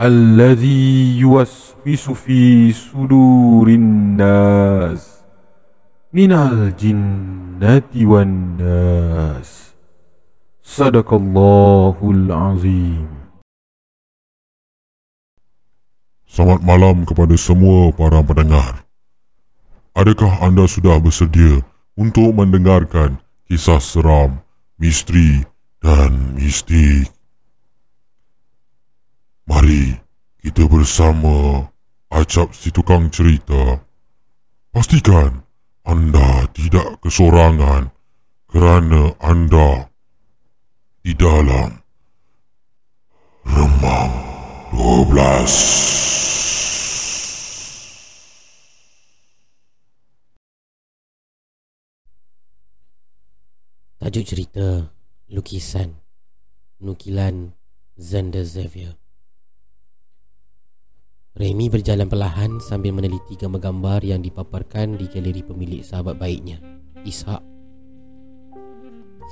الذي يوسوس في صدور الناس من الجنة والناس صدق الله العظيم Selamat malam kepada semua para pendengar. Adakah anda sudah bersedia untuk mendengarkan kisah seram, misteri dan mistik? Mari kita bersama Acap si tukang cerita. Pastikan anda tidak kesorangan kerana anda di dalam Remang 12. Tajuk cerita Lukisan Nukilan Zander Xavier Remy berjalan perlahan sambil meneliti gambar-gambar yang dipaparkan di galeri pemilik sahabat baiknya, Ishak.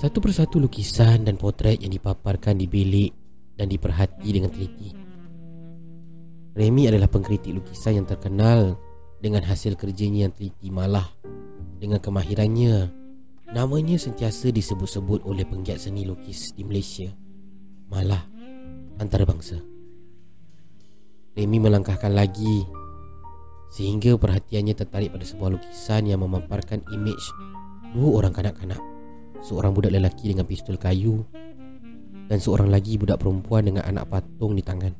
Satu persatu lukisan dan potret yang dipaparkan di bilik dan diperhati dengan teliti. Remy adalah pengkritik lukisan yang terkenal dengan hasil kerjanya yang teliti malah dengan kemahirannya Namanya sentiasa disebut-sebut oleh penggiat seni lukis di Malaysia Malah antarabangsa Remy melangkahkan lagi Sehingga perhatiannya tertarik pada sebuah lukisan yang memaparkan imej Dua orang kanak-kanak Seorang budak lelaki dengan pistol kayu Dan seorang lagi budak perempuan dengan anak patung di tangan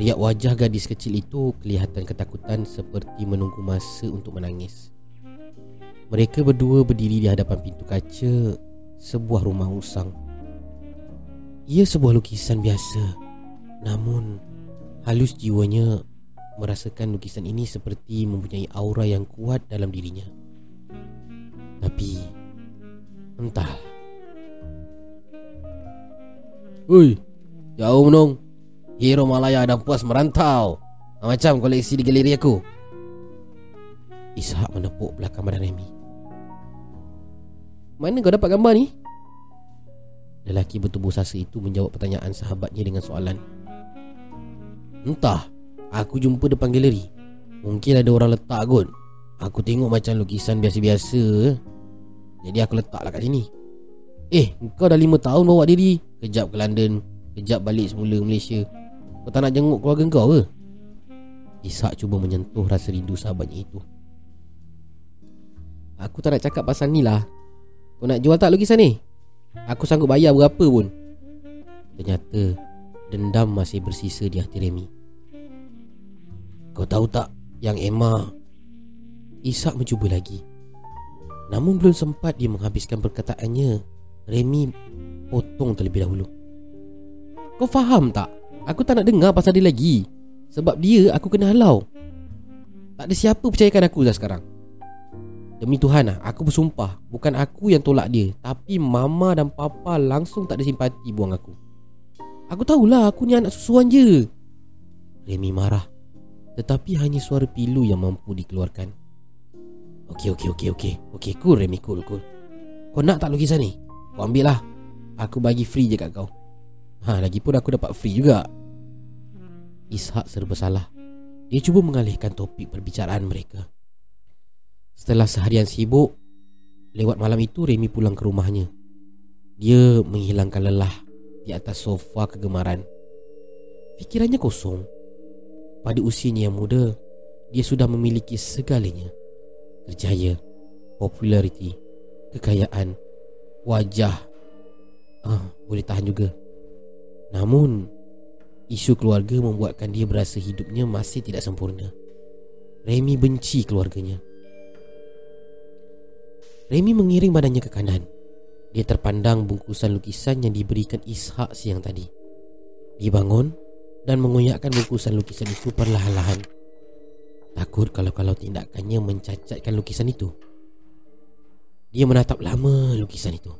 Riak wajah gadis kecil itu kelihatan ketakutan seperti menunggu masa untuk menangis mereka berdua berdiri di hadapan pintu kaca sebuah rumah usang. Ia sebuah lukisan biasa. Namun, halus jiwanya merasakan lukisan ini seperti mempunyai aura yang kuat dalam dirinya. Tapi, entah. Oi, jauh menung. Hero Malaya dan puas merantau. Macam koleksi di galeri aku. Ishak menepuk belakang badan Remy. Mana kau dapat gambar ni? Lelaki bertubuh sasa itu menjawab pertanyaan sahabatnya dengan soalan Entah. Aku jumpa depan galeri. Mungkin ada orang letak kot. Aku tengok macam lukisan biasa-biasa. Jadi aku letaklah kat sini. Eh, kau dah lima tahun bawa diri Kejap ke London. Kejap balik semula Malaysia. Kau tak nak jenguk keluarga kau ke? Ishak cuba menyentuh rasa rindu sahabatnya itu. Aku tak nak cakap pasal ni lah. Kau nak jual tak lukisan ni? Aku sanggup bayar berapa pun. Ternyata Dendam masih bersisa di hati Remy. Kau tahu tak Yang Emma Isak mencuba lagi? Namun belum sempat dia menghabiskan perkataannya Remy Potong terlebih dahulu. Kau faham tak? Aku tak nak dengar pasal dia lagi. Sebab dia aku kena halau. Tak ada siapa percayakan aku dah sekarang. Demi Tuhan lah Aku bersumpah Bukan aku yang tolak dia Tapi mama dan papa Langsung tak ada simpati buang aku Aku tahulah Aku ni anak susuan je. Remy marah. Tetapi hanya suara pilu Yang mampu dikeluarkan. Okey okey okey okey. Okey cool Remy cool cool. Kau nak tak lukisan ni? Kau ambil lah. Aku bagi free je kat kau. Ha lagipun aku dapat free juga. Ishak serba salah. Dia cuba mengalihkan topik perbicaraan mereka. Setelah seharian sibuk Lewat malam itu Remy pulang ke rumahnya. Dia menghilangkan lelah Di atas sofa kegemaran. Fikirannya kosong. Pada usianya yang muda Dia sudah memiliki segalanya. Kerjaya Populariti Kekayaan Wajah. Ah, Boleh tahan juga. Namun Isu keluarga membuatkan dia berasa hidupnya masih tidak sempurna. Remy benci keluarganya. Remy mengiring badannya ke kanan Dia terpandang bungkusan lukisan yang diberikan Ishak siang tadi Dia bangun dan mengoyakkan bungkusan lukisan itu perlahan-lahan. Takut kalau-kalau tindakannya mencacatkan lukisan itu. Dia menatap lama lukisan itu.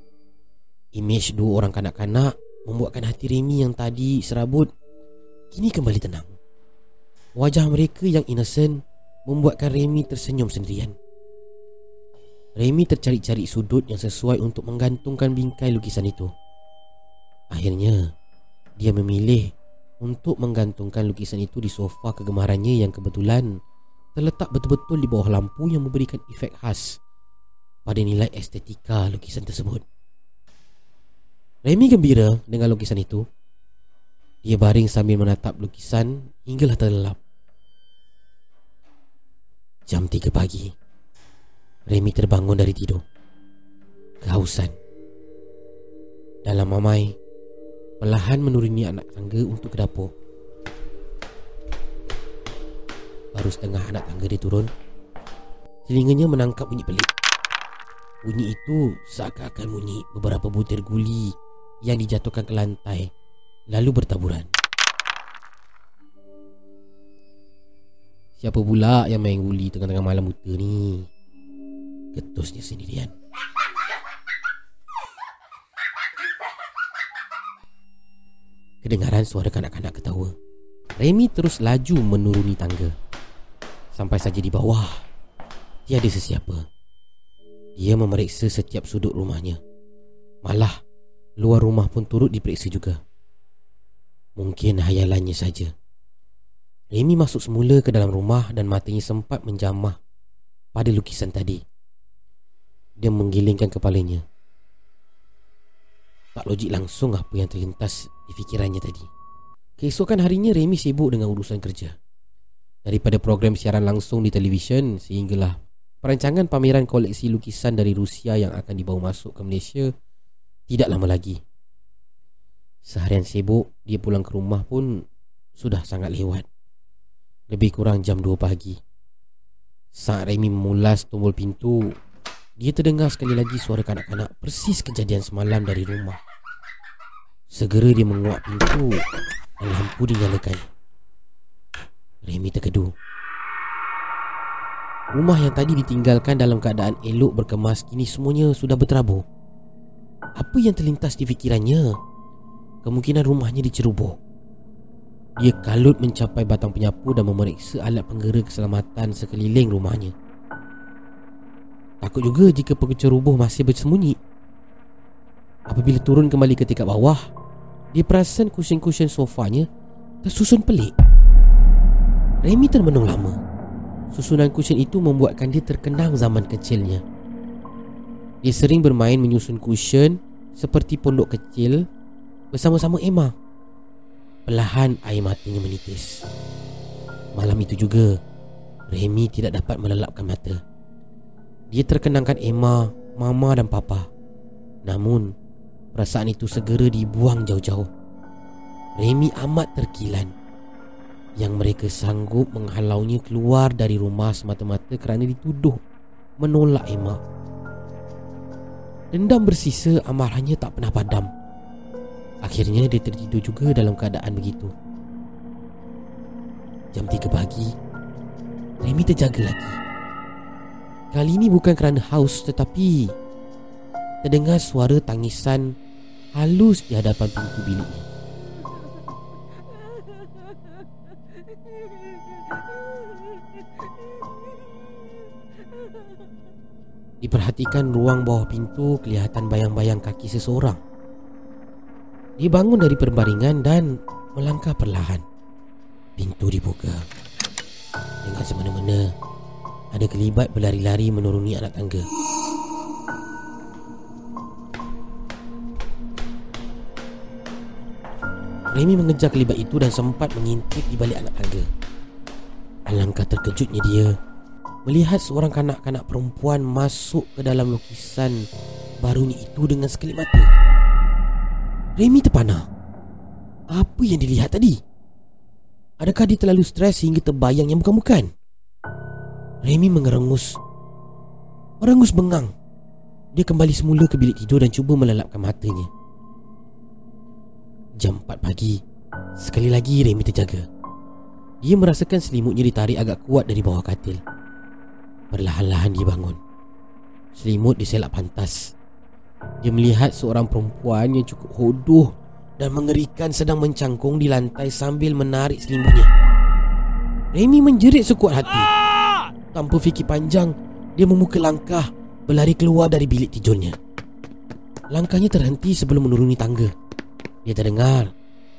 Imej dua orang kanak-kanak membuatkan hati Remy yang tadi serabut kini kembali tenang. Wajah mereka yang innocent membuatkan Remy tersenyum sendirian. Remy tercari-cari sudut yang sesuai untuk menggantungkan bingkai lukisan itu. Akhirnya, dia memilih untuk menggantungkan lukisan itu di sofa kegemarannya yang kebetulan terletak betul-betul di bawah lampu yang memberikan efek khas pada nilai estetika lukisan tersebut. Remy gembira dengan lukisan itu. Dia baring sambil menatap lukisan hinggalah terlelap. Jam 3 pagi. Remy terbangun dari tidur. Kehausan. Dalam mamai, perlahan menuruni anak tangga untuk ke dapur. Baru setengah anak tangga dia turun, telinganya menangkap bunyi pelik. Bunyi itu seakan-akan bunyi beberapa butir guli yang dijatuhkan ke lantai lalu bertaburan. Siapa pula yang main guli tengah-tengah malam buta ni? Ketusnya sendirian. Kedengaran suara kanak-kanak ketawa. Remy terus laju menuruni tangga. Sampai saja di bawah, tiada sesiapa. Dia memeriksa setiap sudut rumahnya. Malah, luar rumah pun turut diperiksa juga. Mungkin hayalannya saja. Remy masuk semula ke dalam rumah dan matanya sempat menjamah pada lukisan tadi. Dia menggilingkan kepalanya. Tak logik langsung apa yang terlintas di fikirannya tadi. Keesokan harinya Remy sibuk dengan urusan kerja. Daripada program siaran langsung di televisyen sehinggalah perancangan pameran koleksi lukisan dari Rusia yang akan dibawa masuk ke Malaysia tidak lama lagi. Seharian sibuk, dia pulang ke rumah pun sudah sangat lewat. Lebih kurang jam 2 pagi. Saat Remy memulas tombol pintu, dia terdengar sekali lagi suara kanak-kanak persis kejadian semalam dari rumah. Segera dia menguak pintu dan lampu dinyalakan. Remy terkedu. Rumah yang tadi ditinggalkan dalam keadaan elok berkemas kini semuanya sudah berterabur. Apa yang terlintas di fikirannya? Kemungkinan rumahnya diceroboh. Dia kalut mencapai batang penyapu dan memeriksa alat penggera keselamatan sekeliling rumahnya. Takut juga jika penceroboh masih bersembunyi. Apabila turun kembali ke tingkat bawah, dia perasan kusen-kusen sofanya tersusun pelik. Remy termenung lama. Susunan kusen itu membuatkan dia terkenang zaman kecilnya. Dia sering bermain menyusun kusen seperti pondok kecil bersama-sama Emma. Perlahan air matanya menitis. Malam itu juga, Remy tidak dapat melelapkan mata. Dia terkenangkan Emma, Mama dan Papa. Namun, perasaan itu segera dibuang jauh-jauh. Remy amat terkilan yang mereka sanggup menghalaunya keluar dari rumah semata-mata kerana dituduh menolak Emma. Dendam bersisa amarahnya tak pernah padam Akhirnya dia tertidur juga dalam keadaan begitu Jam 3 pagi Remy terjaga lagi Kali ini bukan kerana haus tetapi Terdengar suara tangisan halus di hadapan pintu biliknya Diperhatikan ruang bawah pintu kelihatan bayang-bayang kaki seseorang. Dia bangun dari perbaringan dan melangkah perlahan. Pintu dibuka. Dengan semena-mena, ada kelibat berlari-lari menuruni anak tangga. Remy mengejar kelibat itu dan sempat mengintip di balik anak tangga. Alangkah terkejutnya dia Melihat seorang kanak-kanak perempuan masuk ke dalam lukisan barunya itu dengan sekelip mata. Remy terpana. Apa yang dilihat tadi? Adakah dia terlalu stres hingga terbayang yang bukan-bukan? Remy mengerengus. Merengus bengang. Dia kembali semula ke bilik tidur dan cuba melelapkan matanya. Jam 4 pagi, Sekali lagi Remy terjaga. Dia merasakan selimutnya ditarik agak kuat dari bawah katil. Perlahan-lahan dia bangun. Selimut diselak pantas. Dia melihat seorang perempuan yang cukup hodoh Dan mengerikan sedang mencangkung di lantai sambil menarik selimutnya. Remy menjerit sekuat hati Tanpa fikir panjang Dia membuka langkah Berlari keluar dari bilik tidurnya Langkahnya terhenti sebelum menuruni tangga Dia terdengar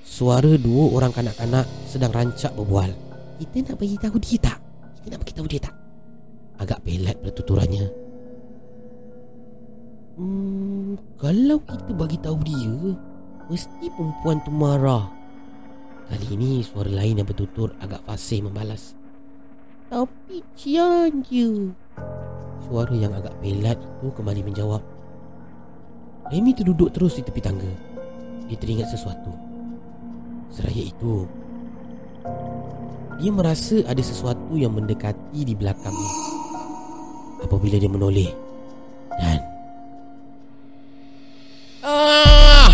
Suara dua orang kanak-kanak sedang rancak berbual Kita nak bagi tahu dia tak? Kita nak bagi tahu dia tak? Agak pelat pertuturannya Hmm, kalau kita bagi tahu dia, mesti perempuan tu marah. Kali ini suara lain yang bertutur agak fasih membalas. Tapi Cian je. Suara yang agak pelat itu kembali menjawab. Remy terduduk terus di tepi tangga. Dia teringat sesuatu. Seraya itu, dia merasa ada sesuatu yang mendekati di belakangnya. Apabila dia menoleh dan Ah!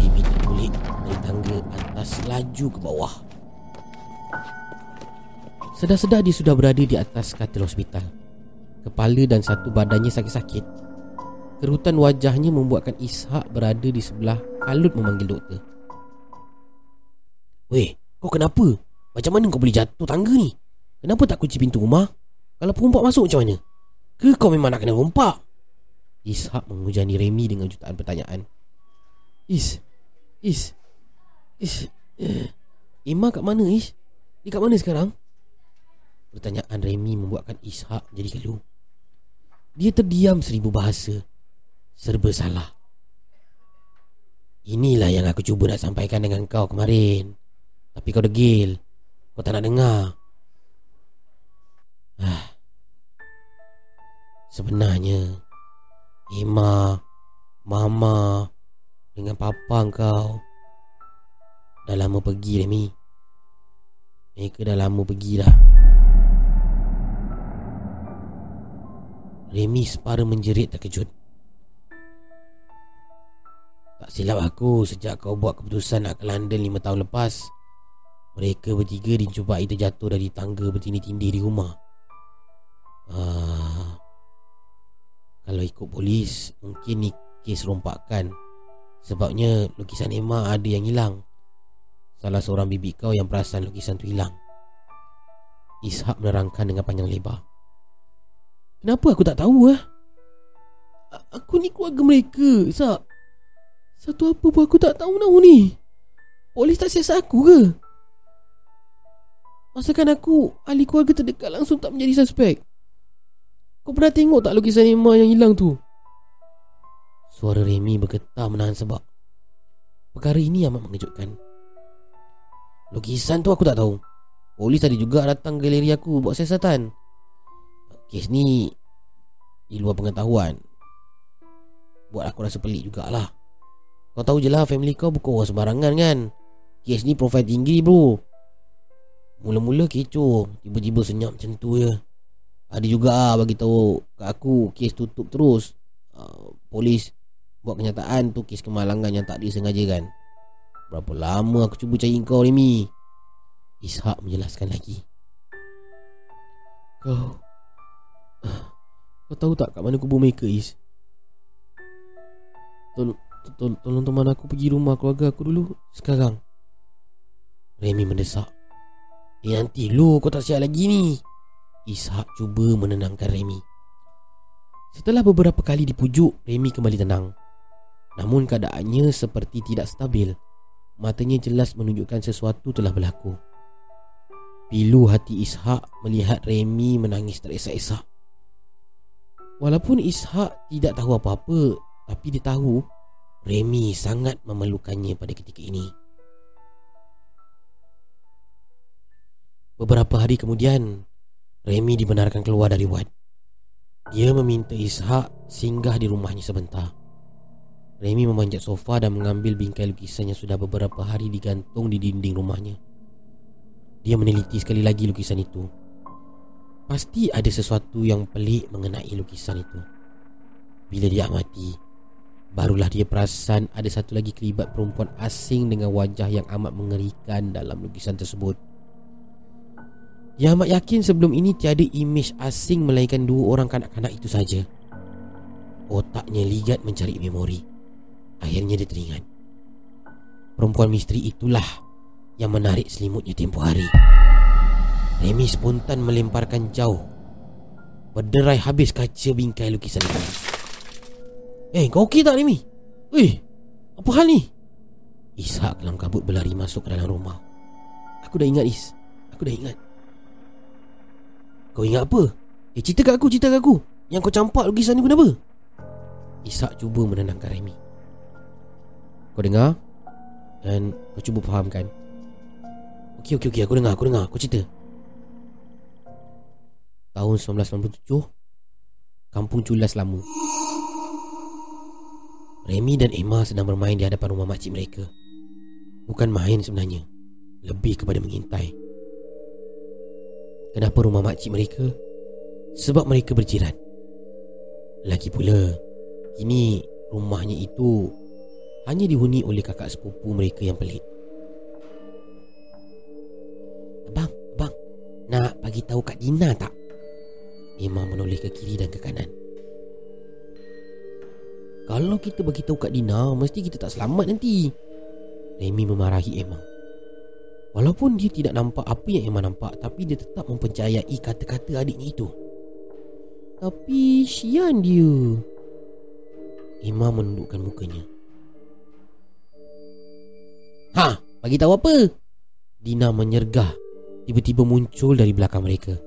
Remy terkulik dari tangga atas laju ke bawah. Sedar-sedar dia sudah berada di atas katil hospital. Kepala dan satu badannya sakit-sakit. Kerutan wajahnya membuatkan Ishak berada di sebelah kalut memanggil doktor. Weh, kau kenapa? Macam mana kau boleh jatuh tangga ni? Kenapa tak kunci pintu rumah? Kalau perompak masuk macam mana? Ke kau memang nak kena rompak? Ishak menghujani Remy dengan jutaan pertanyaan. Is, Is, Is, eh, Ima kat mana Is? Dia kat mana sekarang? Pertanyaan Remy membuatkan Ishak jadi keluh. Dia terdiam seribu bahasa. Serba salah. Inilah yang aku cuba nak sampaikan dengan kau kemarin. Tapi kau degil. Kau tak nak dengar. Ah. Sebenarnya Ima, Mama dengan Papa kau dah lama pergi Remy. Mereka dah lama pergi dah. Remy separa menjerit terkejut. Tak silap aku sejak kau buat keputusan nak ke London lima tahun lepas. Mereka bertiga dijumpai terjatuh dari tangga bertindih-tindih di rumah. Ah, kalau ikut polis Mungkin ni kes rompakan Sebabnya lukisan Emma ada yang hilang Salah seorang bibi kau yang perasan lukisan tu hilang Ishak menerangkan dengan panjang lebar Kenapa aku tak tahu eh? Aku ni keluarga mereka Ishak Satu apa pun aku tak tahu tahu ni Polis tak siasat aku ke? Masakan aku Ahli keluarga terdekat langsung tak menjadi suspek kau pernah tengok tak lukisan Emma yang hilang tu? Suara Remy bergetar menahan sebab. Perkara ini amat mengejutkan. Lukisan tu aku tak tahu. Polis tadi juga datang galeri aku buat siasatan. Kes ni di luar pengetahuan. Buat aku rasa pelik jugalah. Kau tahu je lah family kau bukan orang sembarangan kan. Kes ni profil tinggi bro. Mula-mula kecoh. Tiba-tiba senyap macam tu je. Ada juga ah bagi tahu kat aku kes tutup terus. Uh, polis buat kenyataan tu kes kemalangan yang tak disengaja kan. Berapa lama aku cuba cari kau Remy? Ishak menjelaskan lagi. Kau uh, Kau tahu tak kat mana kubur mereka Is? Tolong tol, tolong teman aku pergi rumah keluarga aku dulu sekarang. Remy mendesak. Eh nanti lu kau tak siap lagi ni. Ishak cuba menenangkan Remy. Setelah beberapa kali dipujuk, Remy kembali tenang. Namun keadaannya seperti tidak stabil. Matanya jelas menunjukkan sesuatu telah berlaku. Pilu hati Ishak melihat Remy menangis teresak-esak. Walaupun Ishak tidak tahu apa-apa, tapi dia tahu Remy sangat memerlukannya pada ketika ini. Beberapa hari kemudian, Remy dibenarkan keluar dari wad. Dia meminta Ishak singgah di rumahnya sebentar. Remy memanjat sofa dan mengambil bingkai lukisan yang sudah beberapa hari digantung di dinding rumahnya. Dia meneliti sekali lagi lukisan itu. Pasti ada sesuatu yang pelik mengenai lukisan itu. Bila dia amati, Barulah dia perasan ada satu lagi kelibat perempuan asing dengan wajah yang amat mengerikan dalam lukisan tersebut. Yang amat yakin sebelum ini tiada imej asing melainkan dua orang kanak-kanak itu saja. Otaknya ligat mencari memori. Akhirnya dia teringat. Perempuan misteri itulah yang menarik selimutnya tempoh hari. Remy spontan melemparkan jauh. Berderai habis kaca bingkai lukisan itu. Eh, kau okey tak Remy? Weh, apa hal ni? Ishak dalam kabut berlari masuk ke dalam rumah. Aku dah ingat Is. Aku dah ingat. Kau ingat apa? Eh, cerita kat aku, cerita kat aku. Yang kau campak lukisan ni pun apa? Ishak cuba menenangkan Remy. Kau dengar? Dan kau cuba fahamkan Okey okey okey aku dengar aku dengar aku cerita Tahun 1997 Kampung Culas Lamu Remy dan Emma sedang bermain di hadapan rumah makcik mereka Bukan main sebenarnya Lebih kepada mengintai Kenapa rumah makcik mereka? Sebab mereka berjiran Lagi pula Kini rumahnya itu hanya dihuni oleh kakak sepupu mereka yang pelik. Abang, abang, nak bagi tahu Kak Dina tak? Emma menoleh ke kiri dan ke kanan. Kalau kita bagi tahu Kak Dina, mesti kita tak selamat nanti. Remy memarahi Emma. Walaupun dia tidak nampak apa yang Emma nampak, tapi dia tetap mempercayai kata-kata adiknya itu. Tapi sian dia. Emma menundukkan mukanya. Ha, bagi tahu apa? Dina menyergah tiba-tiba muncul dari belakang mereka.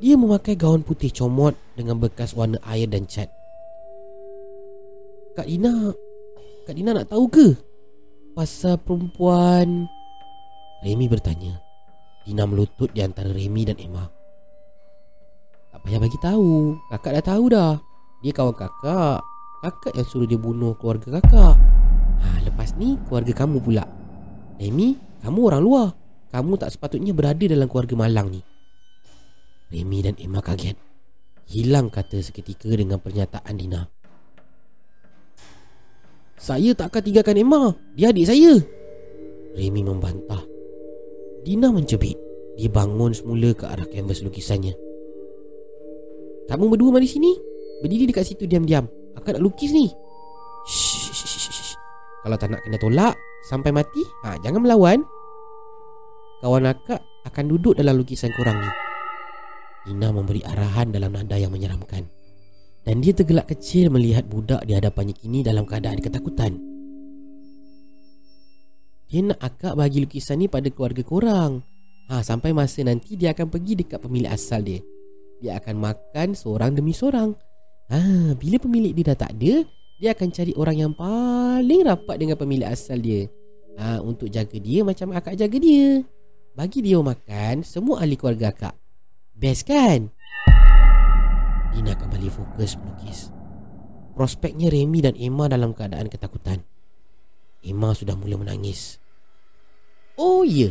Dia memakai gaun putih comot dengan bekas warna air dan cat. Kak Dina, Kak Dina nak tahu ke? Pasal perempuan Remy bertanya. Dina melutut di antara Remy dan Emma. Tak payah bagi tahu. Kakak dah tahu dah. Dia kawan kakak. Kakak yang suruh dia bunuh keluarga kakak. Ha, lepas ni keluarga kamu pula. Remy, kamu orang luar. Kamu tak sepatutnya berada dalam keluarga malang ni. Remy dan Emma kaget. Hilang kata seketika dengan pernyataan Dina. Saya tak akan tinggalkan Emma. Dia adik saya. Remy membantah. Dina mencebik. Dia bangun semula ke arah kanvas lukisannya. Kamu berdua mari sini. Berdiri dekat situ diam-diam. Aku nak lukis ni. Kalau tak nak kena tolak, Sampai mati ha, Jangan melawan Kawan akak akan duduk dalam lukisan korang ni Ina memberi arahan dalam nada yang menyeramkan. Dan dia tergelak kecil melihat budak di hadapannya kini dalam keadaan ketakutan. Dia nak akak bagi lukisan ni pada keluarga korang. Ha, Sampai masa nanti dia akan pergi dekat pemilik asal dia. Dia akan makan seorang demi seorang. Ha, Bila pemilik dia dah tak ada dia akan cari orang yang paling rapat dengan pemilik asal dia. Ha, Untuk jaga dia macam akak jaga dia. Bagi dia makan semua ahli keluarga akak Best kan? Dina kembali fokus melukis Prospeknya Remy dan Emma dalam keadaan ketakutan Emma sudah mula menangis Oh ya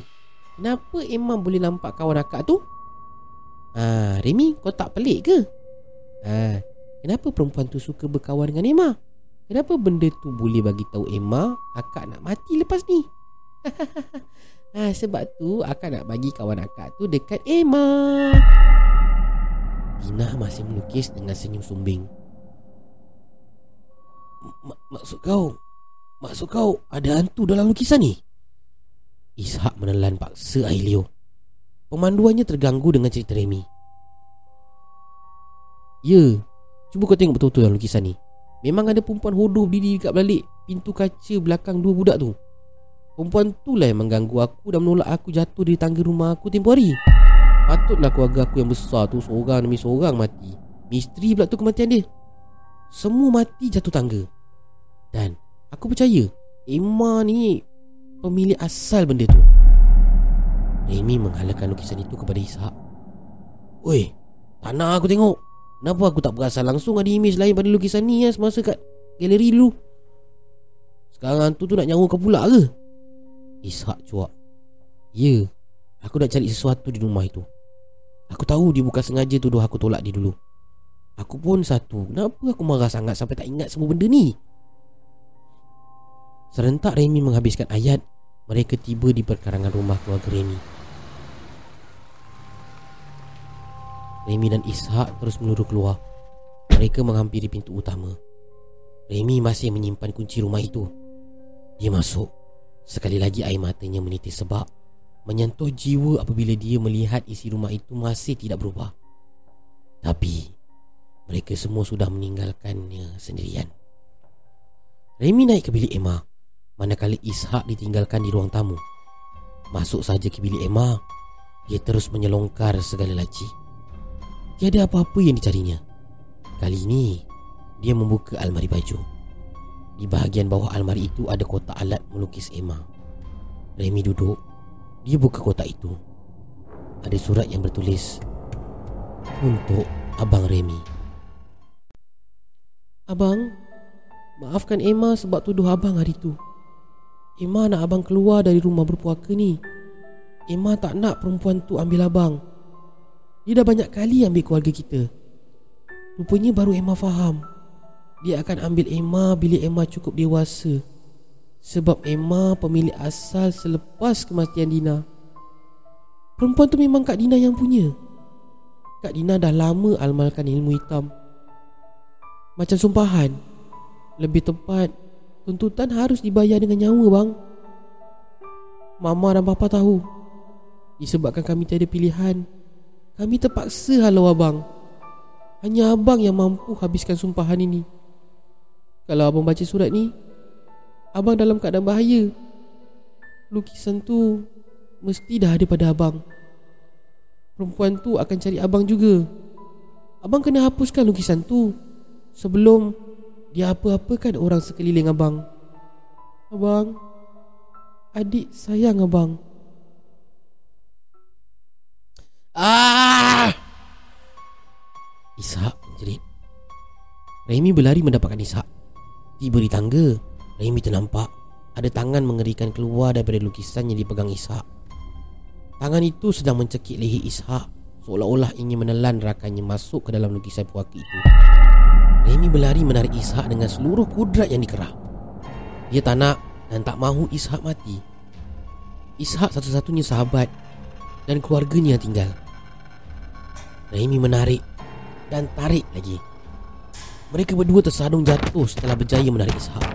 Kenapa Emma boleh nampak kawan akak tu? Ah, ha, Remy kau tak pelik ke? Ha, kenapa perempuan tu suka berkawan dengan Emma? Kenapa benda tu boleh bagi tahu Emma akak nak mati lepas ni? ha, sebab tu akak nak bagi kawan akak tu dekat Emma. Dina masih melukis dengan senyum sumbing. Maksud kau, maksud kau ada hantu dalam lukisan ni? Ishak menelan paksa air liur. Pemanduannya terganggu dengan cerita Remy. Ya, cuba kau tengok betul-betul dalam lukisan ni. Memang ada perempuan hodoh berdiri dekat balik Pintu kaca belakang dua budak tu Perempuan tu lah yang mengganggu aku Dan menolak aku jatuh dari tangga rumah aku tempoh hari. Patutlah keluarga aku yang besar tu Seorang demi seorang mati. Misteri pula tu kematian dia. Semua mati jatuh tangga. Dan aku percaya Emma ni Pemilik asal benda tu. Remy menghalalkan lukisan itu kepada Ishak. Weh Tak nak aku tengok. Kenapa aku tak perasan langsung ada imej lain pada lukisan ni ya, semasa kat galeri dulu? Sekarang hantu tu nak nyawa kau pula ke? Ishak cuak. Ya, aku nak cari sesuatu di rumah itu. Aku tahu dia bukan sengaja tuduh aku tolak dia dulu. Aku pun satu. Kenapa aku marah sangat sampai tak ingat semua benda ni? Serentak Remy menghabiskan ayat Mereka tiba di perkarangan rumah keluarga Remy Remy dan Ishak terus meluruh keluar Mereka menghampiri pintu utama Remy masih menyimpan kunci rumah itu Dia masuk Sekali lagi air matanya menitis sebab Menyentuh jiwa apabila dia melihat isi rumah itu masih tidak berubah. Tapi Mereka semua sudah meninggalkannya sendirian. Remy naik ke bilik Emma. Manakala Ishak ditinggalkan di ruang tamu. Masuk saja ke bilik Emma Dia terus menyelongkar segala laci. Tiada apa-apa yang dicarinya. Kali ini Dia membuka almari baju di bahagian bawah almari itu ada kotak alat melukis Emma. Remy duduk. Dia buka kotak itu. Ada surat yang bertulis untuk Abang Remy. Abang, maafkan Emma sebab tuduh abang hari itu. Emma nak abang keluar dari rumah berpuaka ni. Emma tak nak perempuan tu ambil abang. Dia dah banyak kali ambil keluarga kita. Rupanya baru Emma faham dia akan ambil Emma bila Emma cukup dewasa. Sebab Emma pemilik asal selepas kematian Dina. Perempuan tu memang Kak Dina yang punya. Kak Dina dah lama almalkan ilmu hitam. Macam sumpahan. Lebih tepat Tuntutan harus dibayar dengan nyawa bang. Mama dan Papa tahu. Disebabkan kami tiada pilihan. Kami terpaksa halau abang. Hanya abang yang mampu habiskan sumpahan ini kalau abang baca surat ni Abang dalam keadaan bahaya. Lukisan tu Mesti dah ada pada abang. Perempuan tu akan cari abang juga. Abang kena hapuskan lukisan tu Sebelum Dia apa-apakan orang sekeliling abang. Abang Adik sayang abang. Ah! Ishak menjerit. Remy berlari mendapatkan Ishak Tiba di tangga Remy ternampak Ada tangan mengerikan keluar daripada lukisan yang dipegang Ishak. Tangan itu sedang mencekik leher Ishak Seolah-olah ingin menelan rakannya masuk ke dalam lukisan puaka itu. Remy berlari menarik Ishak dengan seluruh kudrat yang dikerah. Dia tak nak dan tak mahu Ishak mati. Ishak satu-satunya sahabat Dan keluarganya yang tinggal. Remy menarik Dan tarik lagi mereka berdua tersadung jatuh setelah berjaya menarik Ishak.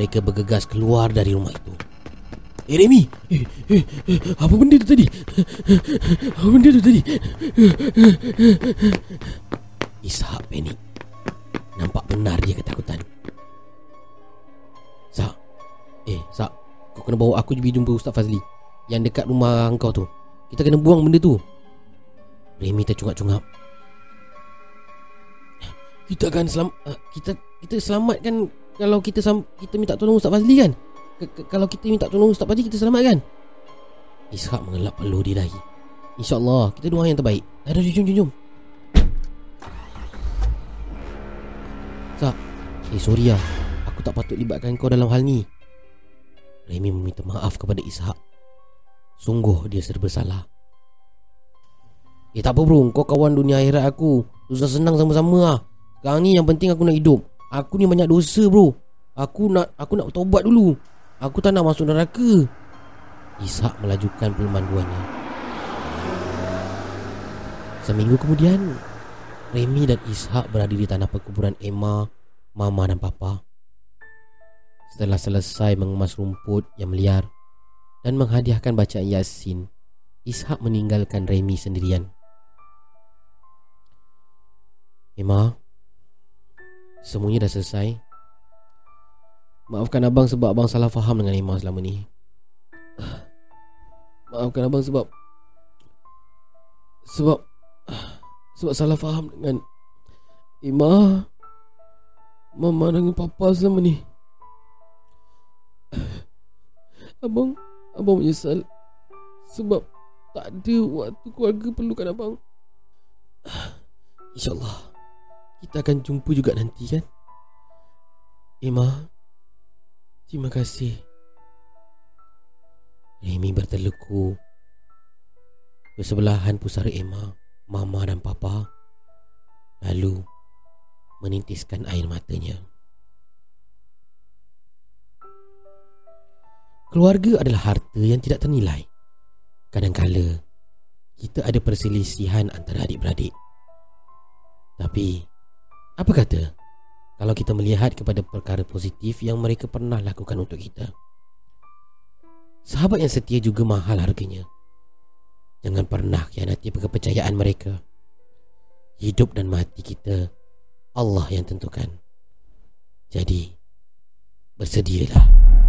Mereka bergegas keluar dari rumah itu. Eh Remy, eh, eh, eh, apa benda tu tadi? Apa benda tu tadi? Ishak panik. Nampak benar dia ketakutan. Sak, eh Sak, kau kena bawa aku pergi jumpa Ustaz Fazli yang dekat rumah kau tu. Kita kena buang benda tu. Remy tercungap-cungap kita akan selam uh, kita kita selamatkan kalau kita kita minta tolong Ustaz Fazli kan? Kalau kita minta tolong Ustaz Fazli kita selamatkan Ishak mengelap peluh di dahi InsyaAllah Kita doa yang terbaik. Ada jom jom jom. Sak Eh sorry lah Aku tak patut libatkan kau dalam hal ni. Remy meminta maaf kepada Ishak. Sungguh dia serba salah. Eh tak apa bro. Kau kawan dunia akhirat aku. Susah senang sama-sama lah sekarang ni yang penting aku nak hidup. Aku ni banyak dosa bro. Aku nak aku nak bertobat dulu. Aku tak nak masuk neraka. Ishak melajukan pemanduannya. Seminggu kemudian Remy dan Ishak berada di tanah perkuburan Emma Mama dan Papa. Setelah selesai mengemas rumput yang meliar Dan menghadiahkan bacaan Yasin Ishak meninggalkan Remy sendirian. Emma Semuanya dah selesai. Maafkan abang sebab abang salah faham dengan Emma selama ni. Maafkan abang sebab Sebab Sebab salah faham dengan Emma Mama dengan papa selama ni. Abang Abang menyesal Sebab Tak ada waktu keluarga perlukan abang. InsyaAllah kita akan jumpa juga nanti kan? Emma Terima kasih. Remy berterleku Bersebelahan pusara Emma Mama dan Papa. Lalu Menintiskan air matanya. Keluarga adalah harta yang tidak ternilai. Kadangkala kita ada perselisihan antara adik-beradik. Tapi apa kata kalau kita melihat kepada perkara positif yang mereka pernah lakukan untuk kita? Sahabat yang setia juga mahal harganya. Jangan pernah khianati kepercayaan mereka. Hidup dan mati kita Allah yang tentukan. Jadi bersedialah.